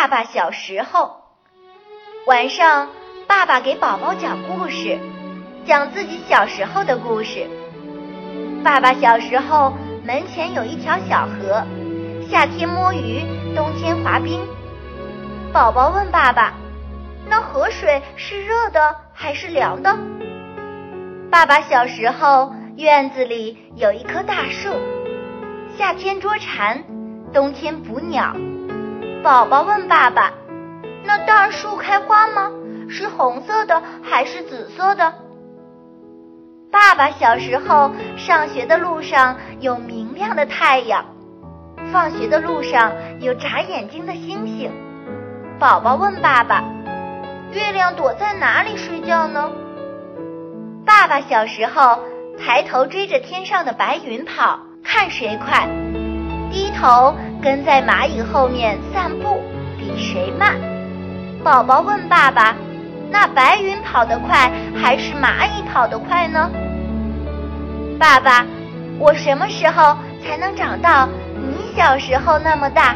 爸爸小时候，晚上，爸爸给宝宝讲故事，讲自己小时候的故事。爸爸小时候，门前有一条小河，夏天摸鱼，冬天滑冰。宝宝问爸爸：“那河水是热的还是凉的？”爸爸小时候，院子里有一棵大树，夏天捉蝉，冬天捕鸟。宝宝问爸爸：“那大树开花吗？是红色的还是紫色的？”爸爸小时候上学的路上有明亮的太阳，放学的路上有眨眼睛的星星。宝宝问爸爸：“月亮躲在哪里睡觉呢？”爸爸小时候抬头追着天上的白云跑，看谁快；头。跟在蚂蚁后面散步，比谁慢？宝宝问爸爸：“那白云跑得快，还是蚂蚁跑得快呢？”爸爸，我什么时候才能长到你小时候那么大？